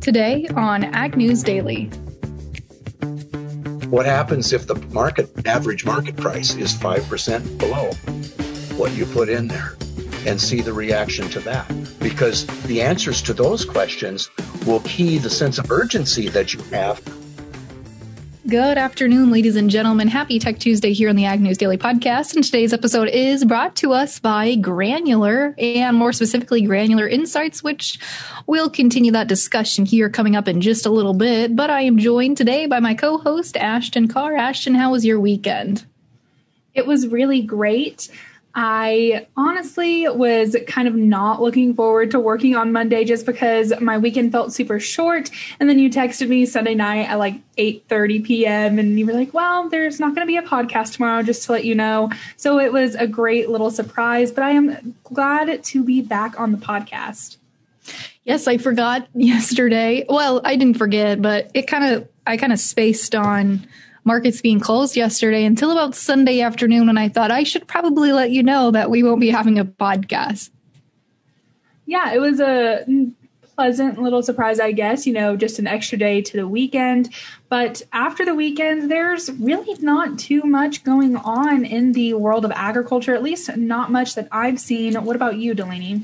Today on Ag News Daily. What happens if the market average market price is 5% below what you put in there? And see the reaction to that. Because the answers to those questions will key the sense of urgency that you have Good afternoon, ladies and gentlemen. Happy Tech Tuesday here on the Ag News Daily Podcast. And today's episode is brought to us by Granular and more specifically Granular Insights, which we'll continue that discussion here coming up in just a little bit. But I am joined today by my co-host, Ashton Carr. Ashton, how was your weekend? It was really great. I honestly was kind of not looking forward to working on Monday just because my weekend felt super short. And then you texted me Sunday night at like 8:30 p.m. and you were like, "Well, there's not going to be a podcast tomorrow just to let you know." So it was a great little surprise, but I am glad to be back on the podcast. Yes, I forgot yesterday. Well, I didn't forget, but it kind of I kind of spaced on markets being closed yesterday until about Sunday afternoon. And I thought I should probably let you know that we won't be having a podcast. Yeah, it was a pleasant little surprise, I guess, you know, just an extra day to the weekend. But after the weekend, there's really not too much going on in the world of agriculture, at least not much that I've seen. What about you, Delaney?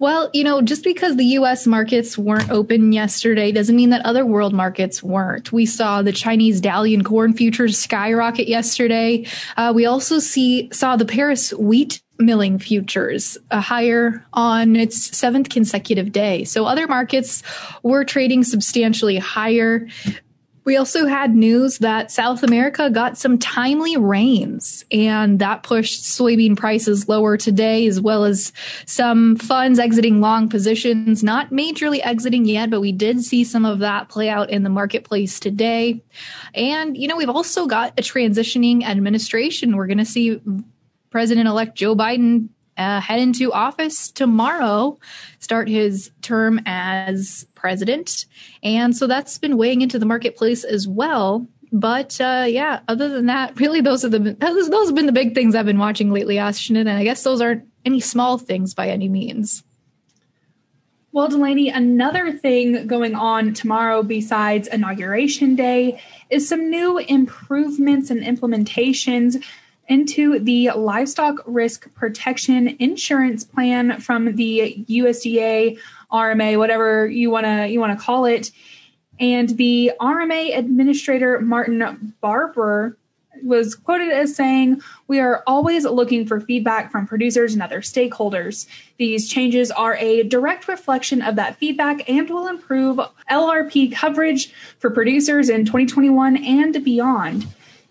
Well, you know, just because the US markets weren't open yesterday doesn't mean that other world markets weren't. We saw the Chinese Dalian corn futures skyrocket yesterday. Uh, we also see saw the Paris wheat milling futures uh, higher on its seventh consecutive day. So other markets were trading substantially higher. We also had news that South America got some timely rains, and that pushed soybean prices lower today, as well as some funds exiting long positions, not majorly exiting yet, but we did see some of that play out in the marketplace today. And, you know, we've also got a transitioning administration. We're going to see President elect Joe Biden uh, head into office tomorrow, start his term as president. And so that's been weighing into the marketplace as well. But uh, yeah, other than that, really those are the those, those have been the big things I've been watching lately, Ashton. And I guess those aren't any small things by any means. Well, Delaney, another thing going on tomorrow besides Inauguration Day is some new improvements and implementations into the livestock risk protection insurance plan from the USDA RMA, whatever you want to you want to call it. And the RMA administrator Martin Barbre was quoted as saying, We are always looking for feedback from producers and other stakeholders. These changes are a direct reflection of that feedback and will improve LRP coverage for producers in 2021 and beyond.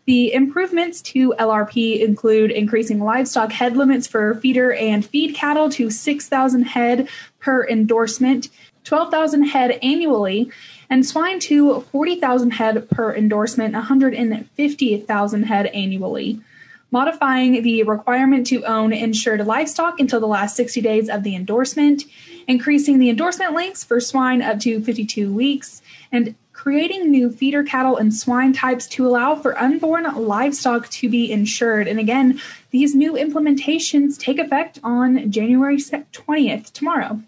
The improvements to LRP include increasing livestock head limits for feeder and feed cattle to 6,000 head per endorsement, 12,000 head annually, and swine to 40,000 head per endorsement, 150,000 head annually. Modifying the requirement to own insured livestock until the last 60 days of the endorsement, increasing the endorsement lengths for swine up to 52 weeks, and creating new feeder cattle and swine types to allow for unborn livestock to be insured. And again, these new implementations take effect on January 20th, tomorrow.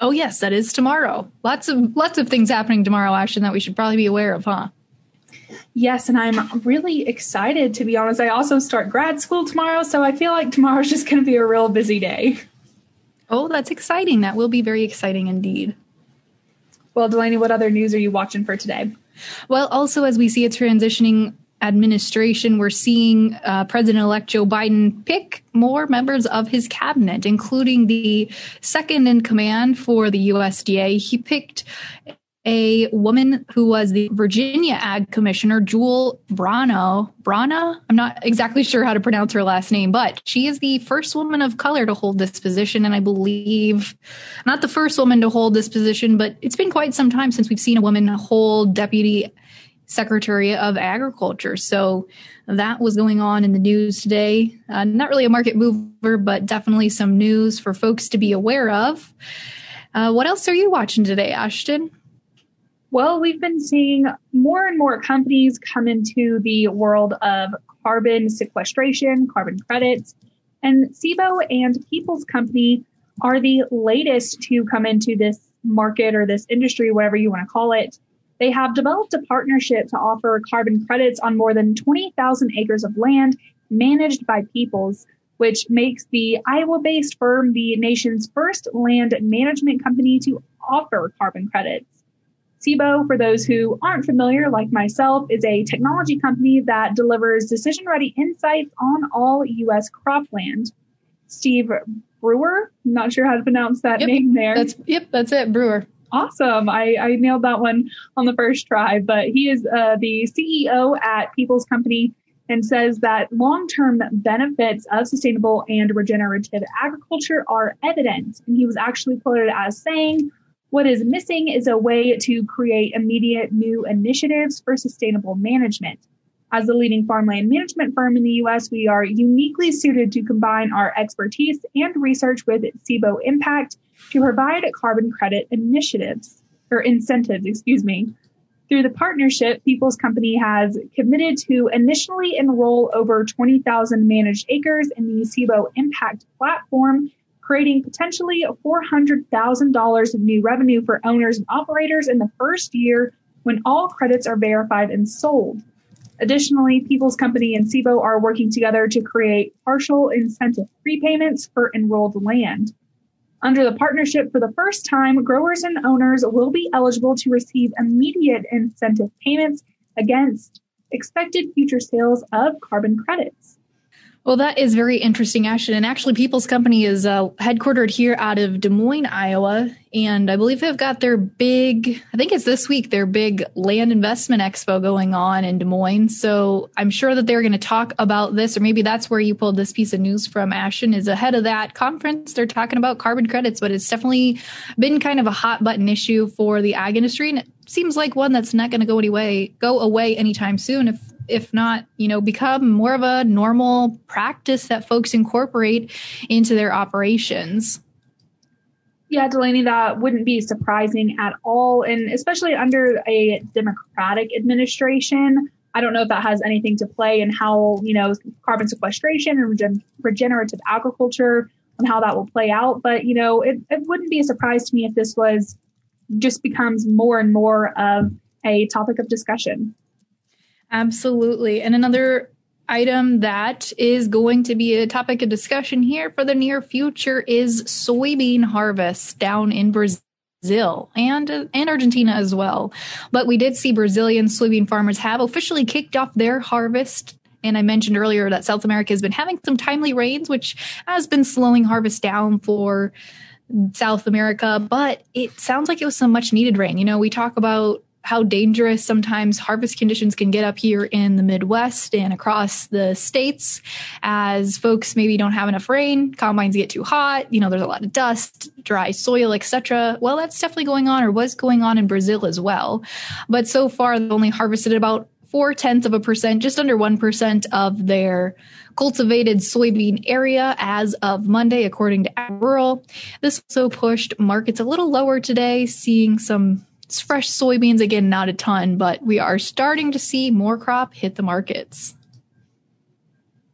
Oh yes, that is tomorrow. Lots of lots of things happening tomorrow, Ashton, that we should probably be aware of, huh? Yes, and I'm really excited to be honest. I also start grad school tomorrow, so I feel like tomorrow's just going to be a real busy day. Oh, that's exciting. That will be very exciting indeed. Well, Delaney, what other news are you watching for today? Well, also, as we see a transitioning administration, we're seeing uh, President elect Joe Biden pick more members of his cabinet, including the second in command for the USDA. He picked a woman who was the Virginia Ag Commissioner, Jewel Brano. Brana? I'm not exactly sure how to pronounce her last name, but she is the first woman of color to hold this position. And I believe not the first woman to hold this position, but it's been quite some time since we've seen a woman hold deputy secretary of agriculture. So that was going on in the news today. Uh, not really a market mover, but definitely some news for folks to be aware of. Uh, what else are you watching today, Ashton? Well, we've been seeing more and more companies come into the world of carbon sequestration, carbon credits, and CIBO and People's Company are the latest to come into this market or this industry, whatever you want to call it, they have developed a partnership to offer carbon credits on more than 20,000 acres of land managed by Peoples, which makes the Iowa based firm the nation's first land management company to offer carbon credits. CIBO, for those who aren't familiar, like myself, is a technology company that delivers decision ready insights on all U.S. cropland. Steve Bruere, I'm not sure how to pronounce that yep, name there. That's, yep, that's it, Bruere. Awesome. I, I nailed that one on the first try, but he is uh, the CEO at Peoples Company and says that long term benefits of sustainable and regenerative agriculture are evident. And he was actually quoted as saying, what is missing is a way to create immediate new initiatives for sustainable management. As the leading farmland management firm in the US, we are uniquely suited to combine our expertise and research with CIBO Impact to provide carbon credit initiatives or incentives, excuse me. Through the partnership, Peoples Company has committed to initially enroll over 20,000 managed acres in the CIBO Impact platform creating potentially $400,000 of new revenue for owners and operators in the first year when all credits are verified and sold. Additionally, Peoples Company and CIBO are working together to create partial incentive prepayments for enrolled land. Under the partnership, for the first time, growers and owners will be eligible to receive immediate incentive payments against expected future sales of carbon credits. Well, that is very interesting, Ashton. And actually, People's Company is uh, headquartered here out of Des Moines, Iowa. And I believe they've got their big, I think it's this week, their big land investment expo going on in Des Moines. So I'm sure that they're going to talk about this, or maybe that's where you pulled this piece of news from, Ashton, is ahead of that conference. They're talking about carbon credits, but it's definitely been kind of a hot button issue for the ag industry. And it seems like one that's not going to go anyway, go away anytime soon if if not, you know, become more of a normal practice that folks incorporate into their operations. Yeah, Delaney, that wouldn't be surprising at all. And especially under a Democratic administration, I don't know if that has anything to play in how, you know, carbon sequestration and regen- regenerative agriculture and how that will play out. But, you know, it, it wouldn't be a surprise to me if this was just becomes more and more of a topic of discussion. Absolutely. And another item that is going to be a topic of discussion here for the near future is soybean harvest down in Brazil and uh, and Argentina as well. But we did see Brazilian soybean farmers have officially kicked off their harvest. And I mentioned earlier that South America has been having some timely rains, which has been slowing harvest down for South America, but it sounds like it was some much needed rain. You know, we talk about how dangerous sometimes harvest conditions can get up here in the Midwest and across the states as folks maybe don't have enough rain, combines get too hot, you know, there's a lot of dust, dry soil, etc. Well, that's definitely going on or was going on in Brazil as well. But so far, they've only harvested about four tenths of a percent, just under 1% of their cultivated soybean area as of Monday, according to Rural. This also pushed markets a little lower today, seeing some it's fresh soybeans, again, not a ton, but we are starting to see more crop hit the markets.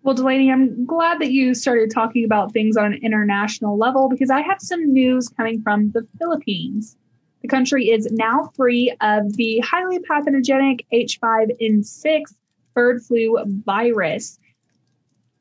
Well, Delaney, I'm glad that you started talking about things on an international level because I have some news coming from the Philippines. The country is now free of the highly pathogenic H5N6 bird flu virus.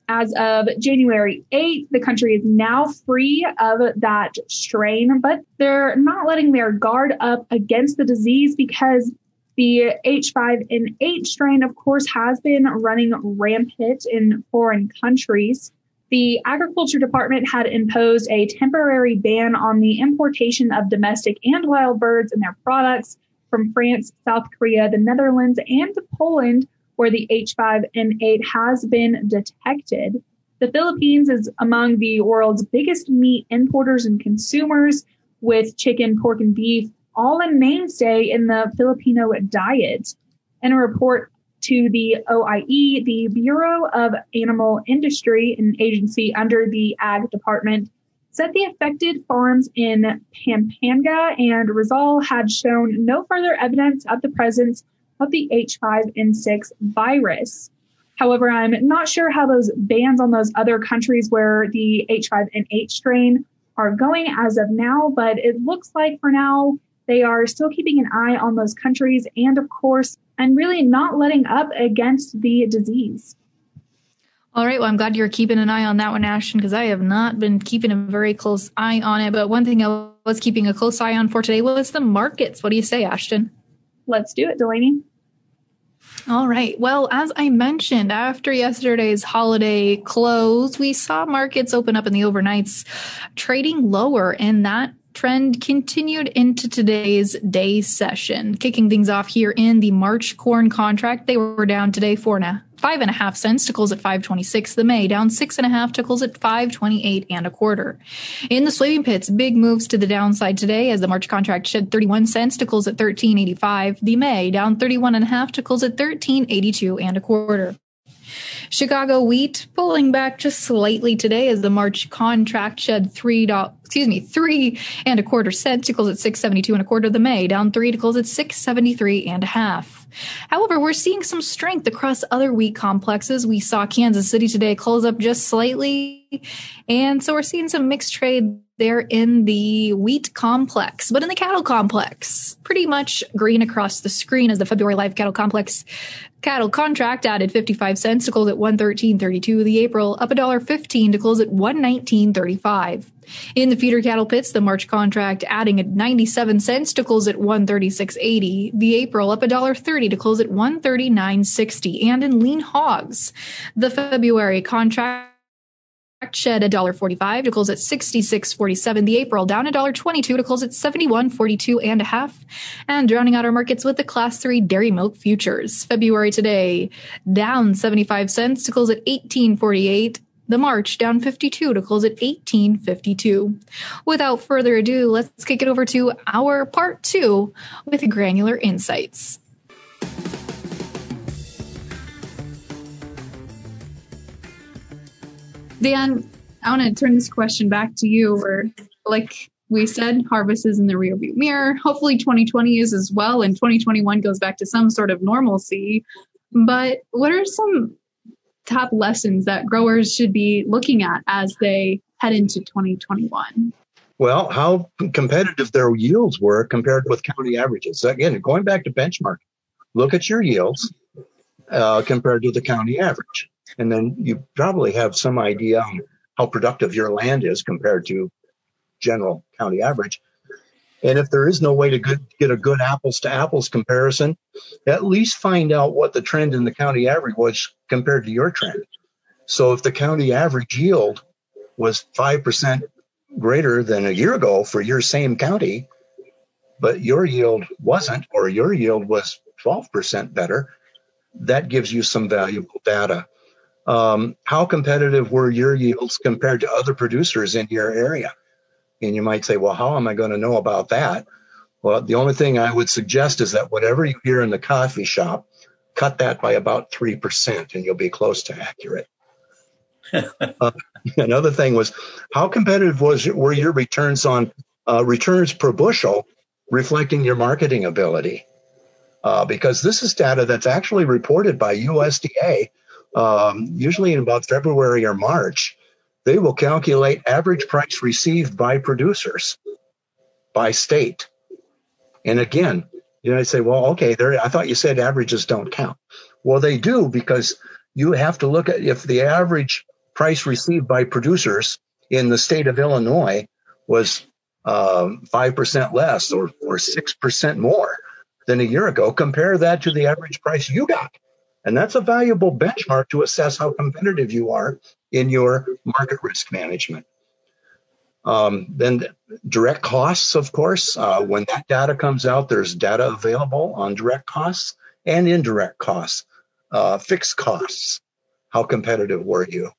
As of January 8th, the country is now free of that strain, but they're not letting their guard up against the disease because the H5N8 strain, of course, has been running rampant in foreign countries. The Agriculture Department had imposed a temporary ban on the importation of domestic and wild birds and their products from France, South Korea, the Netherlands, and Poland where the H5N8 has been detected. The Philippines is among the world's biggest meat importers and consumers, with chicken, pork, and beef all a mainstay in the Filipino diet. In a report to the OIE, the Bureau of Animal Industry, an agency under the Ag Department, said the affected farms in Pampanga and Rizal had shown no further evidence of the presence of the H5N6 virus. However, I'm not sure how those bans on those other countries where the H5N8 strain are going as of now, but it looks like for now they are still keeping an eye on those countries and, of course, and really not letting up against the disease. All right. Well, I'm glad you're keeping an eye on that one, Ashton, because I have not been keeping a very close eye on it. But one thing I was keeping a close eye on for today was the markets. What do you say, Ashton? Let's do it, Delaney. All right. Well, as I mentioned, after yesterday's holiday close, we saw markets open up in the overnights, trading lower, and that trend continued into today's day session. Kicking things off here in the March corn contract, they were down today four and a five and a half cents to close at 526. The May down six and a half to close at 528 and a quarter. In the soybean pits, big moves to the downside today as the March contract shed 31 cents to close at 1385. The May down 31 and a half to close at 1382 and a quarter. Chicago wheat pulling back just slightly today as the March contract shed three excuse me, three and a quarter cents to close at 672 and a quarter. The May down three to close at 673 and a half. However, we're seeing some strength across other wheat complexes. We saw Kansas City today close up just slightly. And so we're seeing some mixed trade there in the wheat complex, but in the cattle complex, pretty much green across the screen as the February live cattle complex cattle contract added 55 cents to close at 113.32. The April up $1.15 to close at 119.35. In the feeder cattle pits, the March contract adding at 97 cents to close at 136.80. The April up $1.30 to close at 139.60. And in lean hogs, the February contract shed $1.45 to close at 66.47. The April down $1.22 to close at 71.42 and a half. And drowning out our markets with the class 3 dairy milk futures. February today down 75 cents to close at 18.48. The March down 52 to close at 1852. Without further ado, let's kick it over to our part two with granular insights. Dan, I want to turn this question back to you. Where, like we said, harvest is in the rearview mirror. Hopefully, 2020 is as well, and 2021 goes back to some sort of normalcy. But what are some top lessons that growers should be looking at as they head into 2021? Well, how competitive their yields were compared with county averages. Again, going back to benchmark, look at your yields uh, compared to the county average. And then you probably have some idea on how productive your land is compared to general county average. And if there is no way to get a good apples to apples comparison, at least find out what the trend in the county average was compared to your trend. So if the county average yield was 5% greater than a year ago for your same county, but your yield wasn't, or your yield was 12% better, that gives you some valuable data. Um, how competitive were your yields compared to other producers in your area? And you might say, well, how am I going to know about that? Well, the only thing I would suggest is that whatever you hear in the coffee shop, cut that by about 3% and you'll be close to accurate. uh, another thing was how competitive was were your returns on uh, returns per bushel reflecting your marketing ability? Uh, because this is data that's actually reported by USDA, um, usually in about February or March they will calculate average price received by producers by state. And again, you know, I say, well, okay, there, I thought you said averages don't count. Well, they do because you have to look at if the average price received by producers in the state of Illinois was um, 5% less or, or 6% more than a year ago, compare that to the average price you got. And that's a valuable benchmark to assess how competitive you are in your market risk management. Um, then direct costs, of course, uh, when that data comes out, there's data available on direct costs and indirect costs, uh, fixed costs. How competitive were you?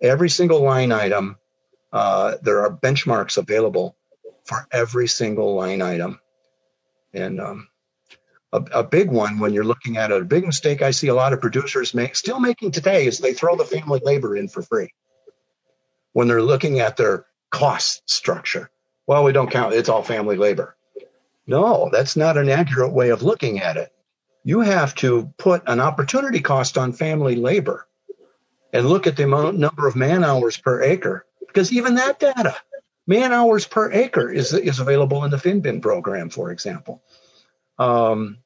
Every single line item, uh, there are benchmarks available for every single line item. And um, a, a, big one when you're looking at it. A big mistake I see a lot of producers make, still making today, is they throw the family labor in for free when they're looking at their cost structure. Well, we don't count; it's all family labor. No, that's not an accurate way of looking at it. You have to put an opportunity cost on family labor and look at the amount, number of man hours per acre, because even that data Man hours per acre is, is available in the FinBin program, for example. Um,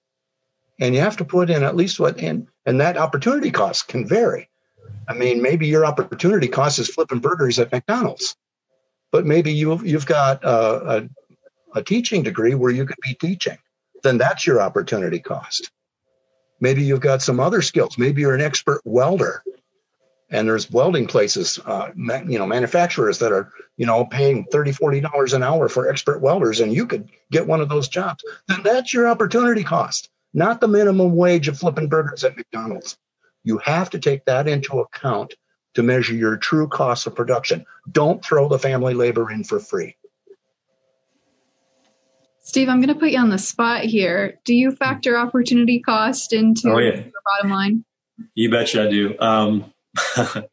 and you have to put in at least what, and, and that opportunity cost can vary. I mean, maybe your opportunity cost is flipping burgers at McDonald's, but maybe you've, you've got a, a, a teaching degree where you could be teaching. Then that's your opportunity cost. Maybe you've got some other skills. Maybe you're an expert welder and there's welding places, uh, ma- you know, manufacturers that are, you know, paying 30, 40 dollars an hour for expert welders, and you could get one of those jobs. Then that's your opportunity cost, not the minimum wage of flipping burgers at McDonald's. You have to take that into account to measure your true cost of production. Don't throw the family labor in for free. Steve, I'm going to put you on the spot here. Do you factor opportunity cost into oh, yeah. your bottom line? You betcha I do. Um,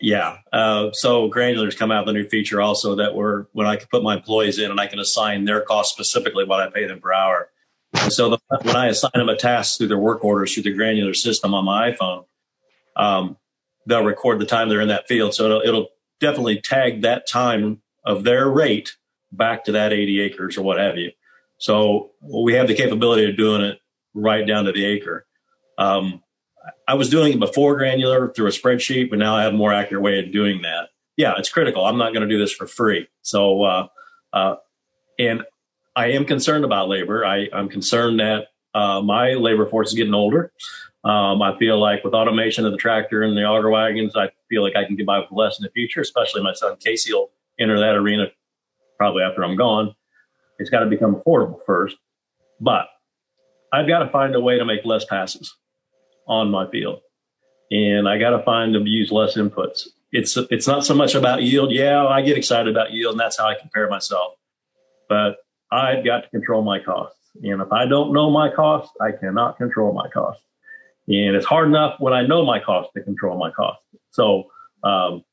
yeah. Uh, so Granulars come out with a new feature also that we're when I can put my employees in and I can assign their cost specifically what I pay them per hour. And so the, when I assign them a task through their work orders through the granular system on my iPhone, um, they'll record the time they're in that field. So it'll, it'll definitely tag that time of their rate back to that 80 acres or what have you. So we have the capability of doing it right down to the acre. Um, I was doing it before granular through a spreadsheet, but now I have a more accurate way of doing that. Yeah, it's critical. I'm not going to do this for free. So, uh, uh, and I am concerned about labor. I, am concerned that uh, my labor force is getting older. Um, I feel like with automation of the tractor and the auger wagons, I feel like I can get by with less in the future, especially my son Casey will enter that arena probably after I'm gone. It's got to become affordable first. But I've got to find a way to make less passes on my field. And I got to find to use less inputs. It's it's not so much about yield. Yeah, I get excited about yield, and that's how I compare myself. But I've got to control my costs. And if I don't know my costs, I cannot control my costs. And it's hard enough when I know my costs to control my costs. So um,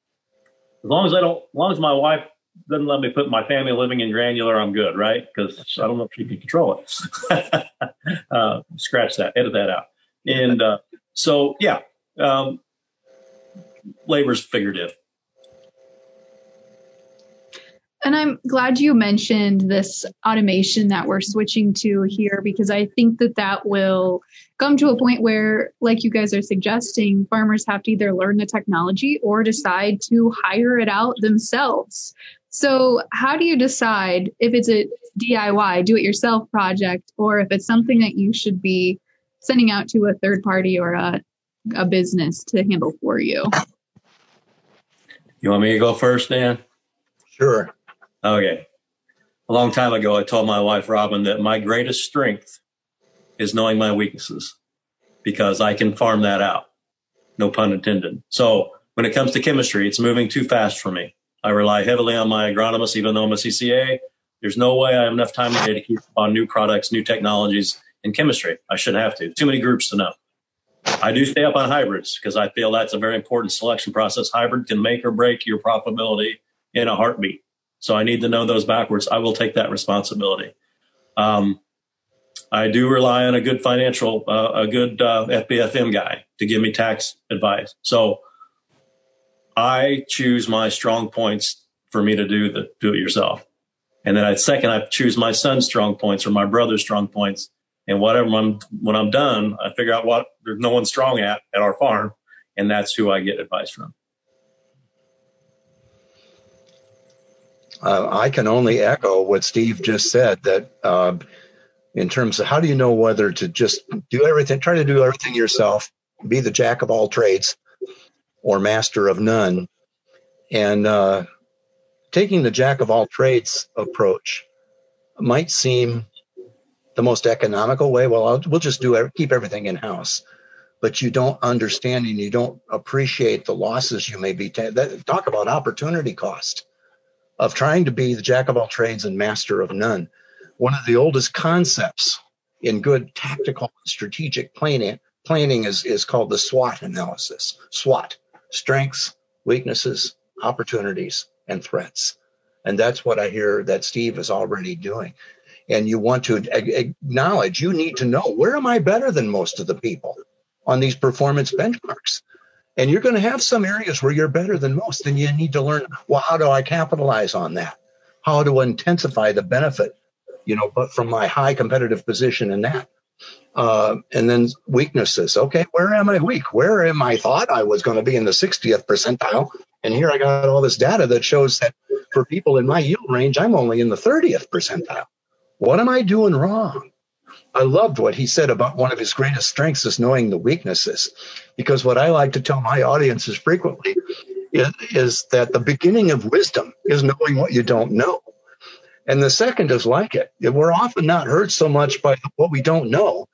as long as I don't, as long as my wife doesn't let me put my family living in granular, I'm good, right? Because I don't know if she can control it. uh, scratch that, edit that out. And uh, so, yeah, um, labor's figurative. And I'm glad you mentioned this automation that we're switching to here because I think that that will come to a point where, like you guys are suggesting, farmers have to either learn the technology or decide to hire it out themselves. So, how do you decide if it's a DIY, do it yourself project, or if it's something that you should be sending out to a third party or a, a business to handle for you? You want me to go first, Dan? Sure. Okay. A long time ago, I told my wife, Robin, that my greatest strength is knowing my weaknesses because I can farm that out. No pun intended. So when it comes to chemistry, it's moving too fast for me. I rely heavily on my agronomist, even though I'm a CCA. There's no way I have enough time today to keep on new products, new technologies in chemistry. I shouldn't have to. Too many groups to know. I do stay up on hybrids because I feel that's a very important selection process. Hybrid can make or break your profitability in a heartbeat. So I need to know those backwards. I will take that responsibility. Um, I do rely on a good financial, uh, a good uh, FBFM guy to give me tax advice. So I choose my strong points for me to do the do it yourself. And then I second, I choose my son's strong points or my brother's strong points. And whatever I'm, when I'm done, I figure out what there's no one strong at at our farm. And that's who I get advice from. uh, I can only echo what Steve just said that uh, in terms of how do you know whether to just do everything, try to do everything yourself, be the jack of all trades or master of none. And uh, taking the jack of all trades approach might seem the most economical way. Well, I'll, we'll just do keep everything in house, but you don't understand and you don't appreciate the losses you may be. Ta- talk about opportunity cost of trying to be the jack of all trades and master of none. One of the oldest concepts in good tactical and strategic planning, planning is, is called the SWOT analysis. SWOT, strengths, weaknesses, opportunities, and threats. And that's what I hear that Steve is already doing. And you want to acknowledge, you need to know where am I better than most of the people on these performance benchmarks? And you're going to have some areas where you're better than most, and you need to learn, well, how do I capitalize on that? how to intensify the benefit, you know, but from my high competitive position in that. Uh, and then weaknesses. Okay, where am I weak? Where am I thought I was going to be in the 60th percentile? And here I got all this data that shows that for people in my yield range, I'm only in the 30th percentile. What am I doing wrong? I loved what he said about one of his greatest strengths is knowing the weaknesses. Because what I like to tell my audiences frequently is, is that the beginning of wisdom is knowing what you don't know. And the second is like it. We're often not hurt so much by what we don't know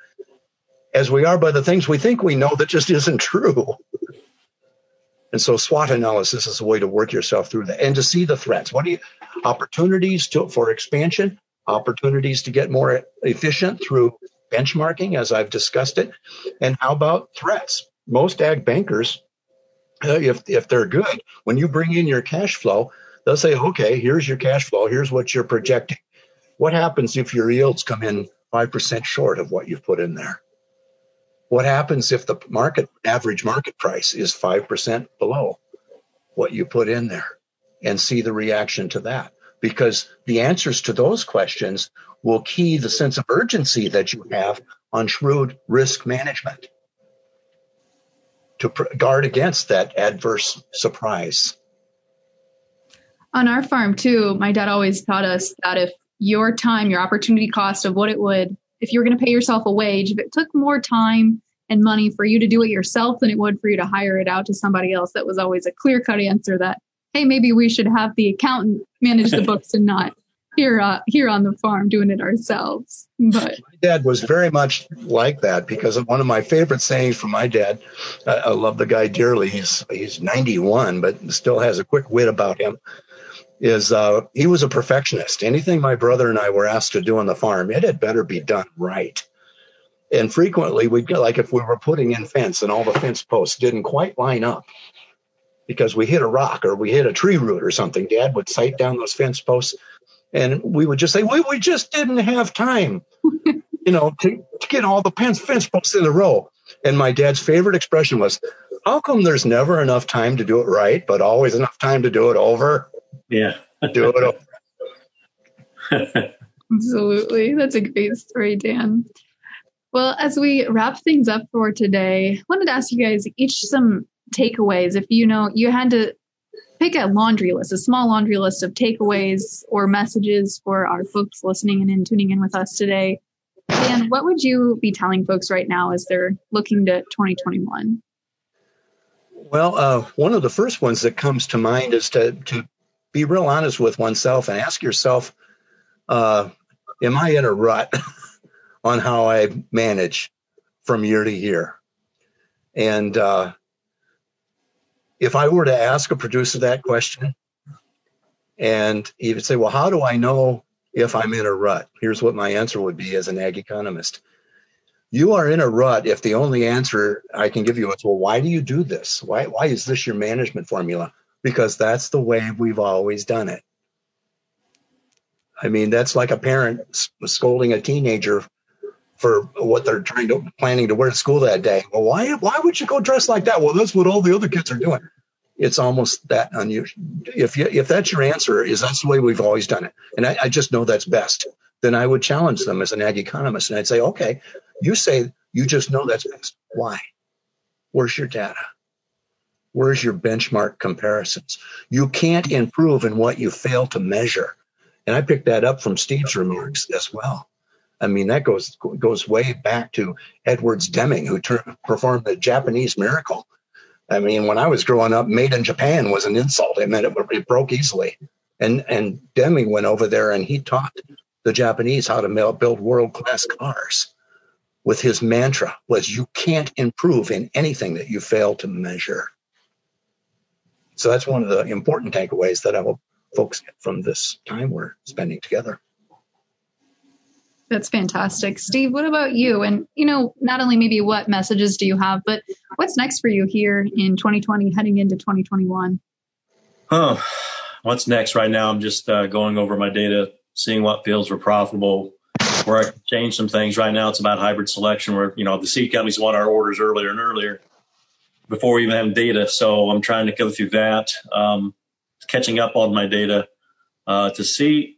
as we are by the things we think we know that just isn't true. And so SWOT analysis is a way to work yourself through that and to see the threats. What do you opportunities to, for expansion, opportunities to get more efficient through benchmarking, as I've discussed it. And how about threats? Most ag bankers, uh, if if they're good, when you bring in your cash flow, they'll say, okay, here's your cash flow, here's what you're projecting. What happens if your yields come in five percent short of what you've put in there? What happens if the market average market price is 5% below what you put in there and see the reaction to that? Because the answers to those questions will key the sense of urgency that you have on shrewd risk management to guard against that adverse surprise. On our farm, too, my dad always taught us that if your time, your opportunity cost of what it would if you were going to pay yourself a wage, if it took more time and money for you to do it yourself than it would for you to hire it out to somebody else, that was always a clear cut answer that, hey, maybe we should have the accountant manage the books and not here uh, here on the farm doing it ourselves. But my dad was very much like that because one of my favorite sayings from my dad. I, love the guy dearly. He's he's 91, but still has a quick wit about him is uh, he was a perfectionist. Anything my brother and I were asked to do on the farm, it had better be done right. And frequently we'd get like if we were putting in fence and all the fence posts didn't quite line up because we hit a rock or we hit a tree root or something, dad would sight down those fence posts and we would just say, well, we just didn't have time, you know, to, to get all the fence, fence posts in a row. And my dad's favorite expression was, how come there's never enough time to do it right, but always enough time to do it over? Yeah. do it over. Absolutely. That's a great story, Dan. Well, as we wrap things up for today, I wanted to ask you guys each some takeaways. If you know you had to pick a laundry list, a small laundry list of takeaways or messages for our folks listening and in tuning in with us today, Dan, what would you be telling folks right now as they're looking to 2021? Well, uh, one of the first ones that comes to mind is to to be real honest with oneself and ask yourself, uh, am I in a rut on how I manage from year to year? And uh, if I were to ask a producer that question, and he would say, Well, how do I know if I'm in a rut? Here's what my answer would be as an ag economist. You are in a rut if the only answer I can give you is, Well, why do you do this? Why, why is this your management formula? Because that's the way we've always done it. I mean, that's like a parent scolding a teenager for what they're trying to planning to wear to school that day. Well, why why would you go dressed like that? Well, that's what all the other kids are doing. It's almost that unusual. If you if that's your answer, is that's the way we've always done it, and I, I just know that's best. Then I would challenge them as an ag economist, and I'd say, okay, you say you just know that's best. Why? Where's your data? Where's your benchmark comparisons? You can't improve in what you fail to measure. And I picked that up from Steve's remarks as well. I mean, that goes goes way back to Edwards Deming, who ter- performed the Japanese miracle. I mean, when I was growing up, made in Japan was an insult. It meant it, it broke easily. And and Deming went over there and he taught the Japanese how to build world class cars. With his mantra was, "You can't improve in anything that you fail to measure." So that's one of the important takeaways that I hope folks get from this time we're spending together. That's fantastic. Steve, what about you? And, you know, not only maybe what messages do you have, but what's next for you here in 2020 heading into 2021? Oh, what's next right now? I'm just uh, going over my data, seeing what fields were profitable, where I can change some things. Right now, it's about hybrid selection where, you know, the seed companies want our orders earlier and earlier before we even have data. So I'm trying to go through that, um, catching up on my data uh, to see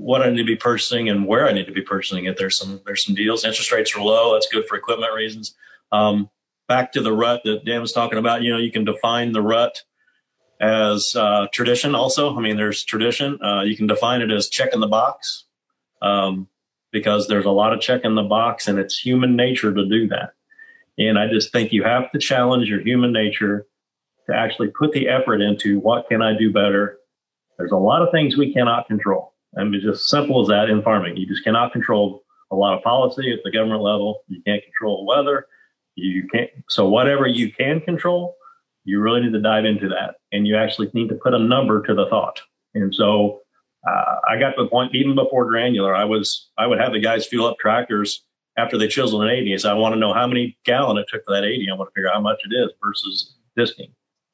what I need to be purchasing and where I need to be purchasing it. There's some there's some deals. Interest rates are low. That's good for equipment reasons. Um, back to the rut that Dan was talking about. You know, you can define the rut as uh, tradition. Also, I mean, there's tradition. Uh, you can define it as check in the box um, because there's a lot of check in the box, and it's human nature to do that. And I just think you have to challenge your human nature to actually put the effort into what can I do better. There's a lot of things we cannot control. I mean, it's just simple as that in farming. You just cannot control a lot of policy at the government level. You can't control weather. You can't. So whatever you can control, you really need to dive into that, and you actually need to put a number to the thought. And so uh, I got to the point even before granular, I was I would have the guys fuel up tractors after they chiseled an 80. So I want to know how many gallon it took for that 80. I want to figure out how much it is versus disking.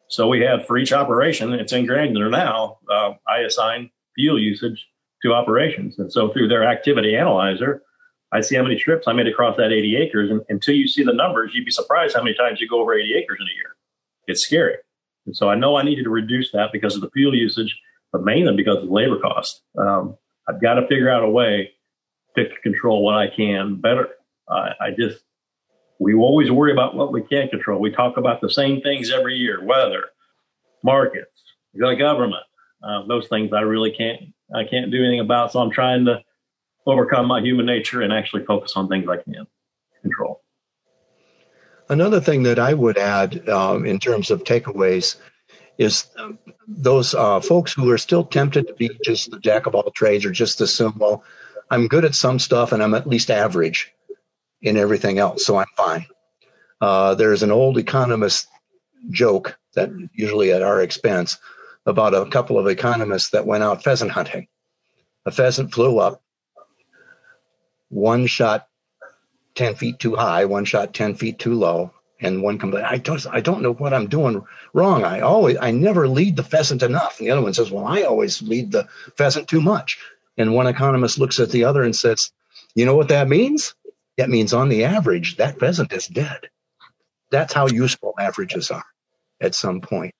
So we have for each operation, it's in granular now. Uh, I assign fuel usage to operations, and so through their activity analyzer, I see how many trips I made across that 80 acres. And until you see the numbers, you'd be surprised how many times you go over 80 acres in a year. It's scary. And so I know I needed to reduce that because of the fuel usage, but mainly because of labor cost. Um, I've got to figure out a way to control what I can better. Uh, I just, we always worry about what we can't control. We talk about the same things every year, weather, markets, the government, uh, those things I really can't, I can't do anything about. So I'm trying to overcome my human nature and actually focus on things I can control. Another thing that I would add um, in terms of takeaways is um, those uh, folks who are still tempted to be just the jack of all trades or just assume, well, I'm good at some stuff and I'm at least average in everything else, so I'm fine. Uh, there's an old economist joke that usually at our expense about a couple of economists that went out pheasant hunting. A pheasant flew up one shot 10 feet too high, one shot 10 feet too low, and one complained, I don't, I don't know what I'm doing wrong. I always, I never lead the pheasant enough. And the other one says, well, I always lead the pheasant too much. And one economist looks at the other and says, you know what that means? That means on the average, that pheasant is dead. That's how useful averages are at some point.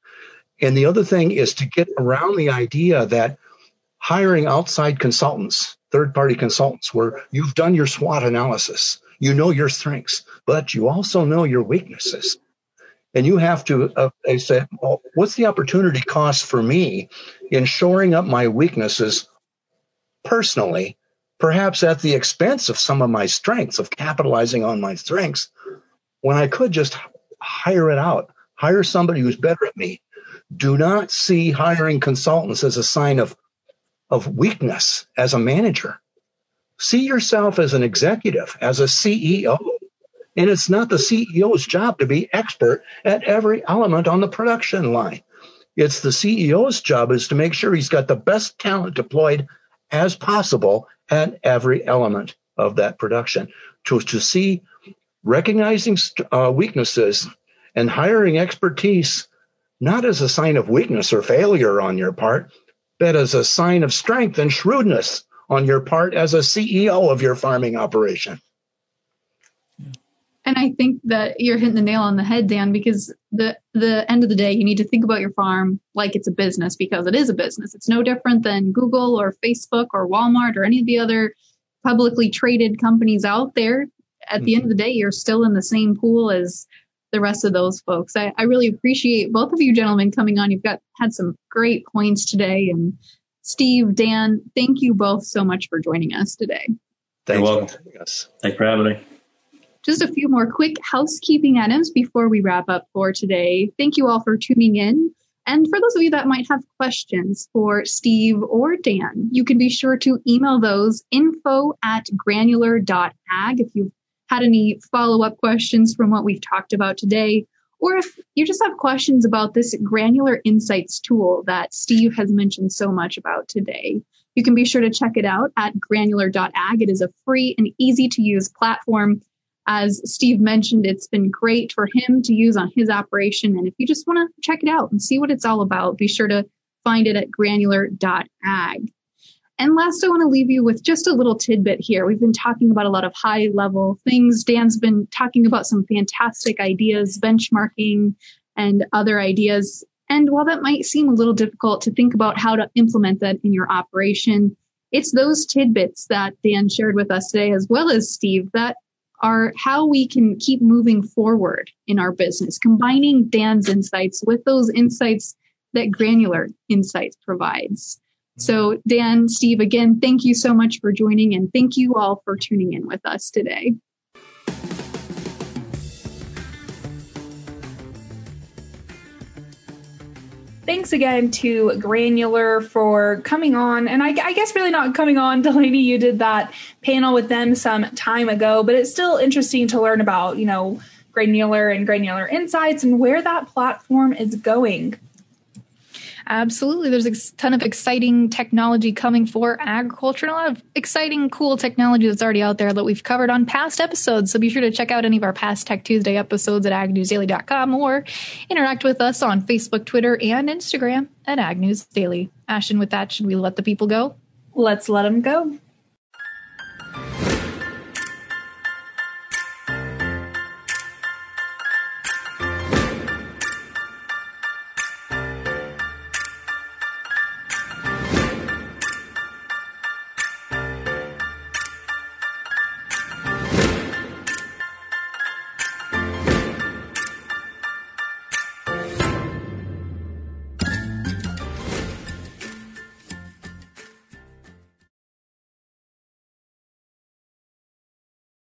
And the other thing is to get around the idea that hiring outside consultants third party consultants where you've done your SWOT analysis. You know your strengths, but you also know your weaknesses. And you have to uh, say, well, what's the opportunity cost for me in shoring up my weaknesses personally, perhaps at the expense of some of my strengths, of capitalizing on my strengths, when I could just hire it out, hire somebody who's better at me. Do not see hiring consultants as a sign of of weakness as a manager. See yourself as an executive, as a CEO. And it's not the CEO's job to be expert at every element on the production line. It's the CEO's job is to make sure he's got the best talent deployed as possible at every element of that production. To, to see recognizing uh, weaknesses and hiring expertise not as a sign of weakness or failure on your part, but as a sign of strength and shrewdness on your part as a CEO of your farming operation. And I think that you're hitting the nail on the head, Dan, because the the end of the day, you need to think about your farm like it's a business because it is a business. It's no different than Google or Facebook or Walmart or any of the other publicly traded companies out there. At the end of the day, you're still in the same pool as the rest of those folks. I, I really appreciate both of you gentlemen coming on. You've got had some great points today. And Steve, Dan, thank you both so much for joining us today. Thanks You're welcome. Thanks for having me. Just a few more quick housekeeping items before we wrap up for today. Thank you all for tuning in. And for those of you that might have questions for Steve or Dan, you can be sure to email those info at granular.ag if you've had any follow up questions from what we've talked about today, or if you just have questions about this granular insights tool that Steve has mentioned so much about today, you can be sure to check it out at granular.ag. It is a free and easy to use platform. As Steve mentioned, it's been great for him to use on his operation. And if you just want to check it out and see what it's all about, be sure to find it at granular.ag. And last, I want to leave you with just a little tidbit here. We've been talking about a lot of high level things. Dan's been talking about some fantastic ideas, benchmarking and other ideas. And while that might seem a little difficult to think about how to implement that in your operation, it's those tidbits that Dan shared with us today, as well as Steve, that are how we can keep moving forward in our business, combining Dan's insights with those insights that Granular Insights provides. So, Dan, Steve, again, thank you so much for joining and thank you all for tuning in with us today. thanks again to Granular for coming on. And I, I, guess really not coming on, Delaney, you did that panel with them some time ago, but it's still interesting to learn about, you know, Granular and Granular Insights and where that platform is going. Absolutely. There's a ton of exciting technology coming for agriculture and a lot of exciting, cool technology that's already out there that we've covered on past episodes. So be sure to check out any of our past Tech Tuesday episodes at agnewsdaily.com or interact with us on Facebook, Twitter, and Instagram at Ag News Daily. Ashton, with that, should we let the people go? Let's let them go.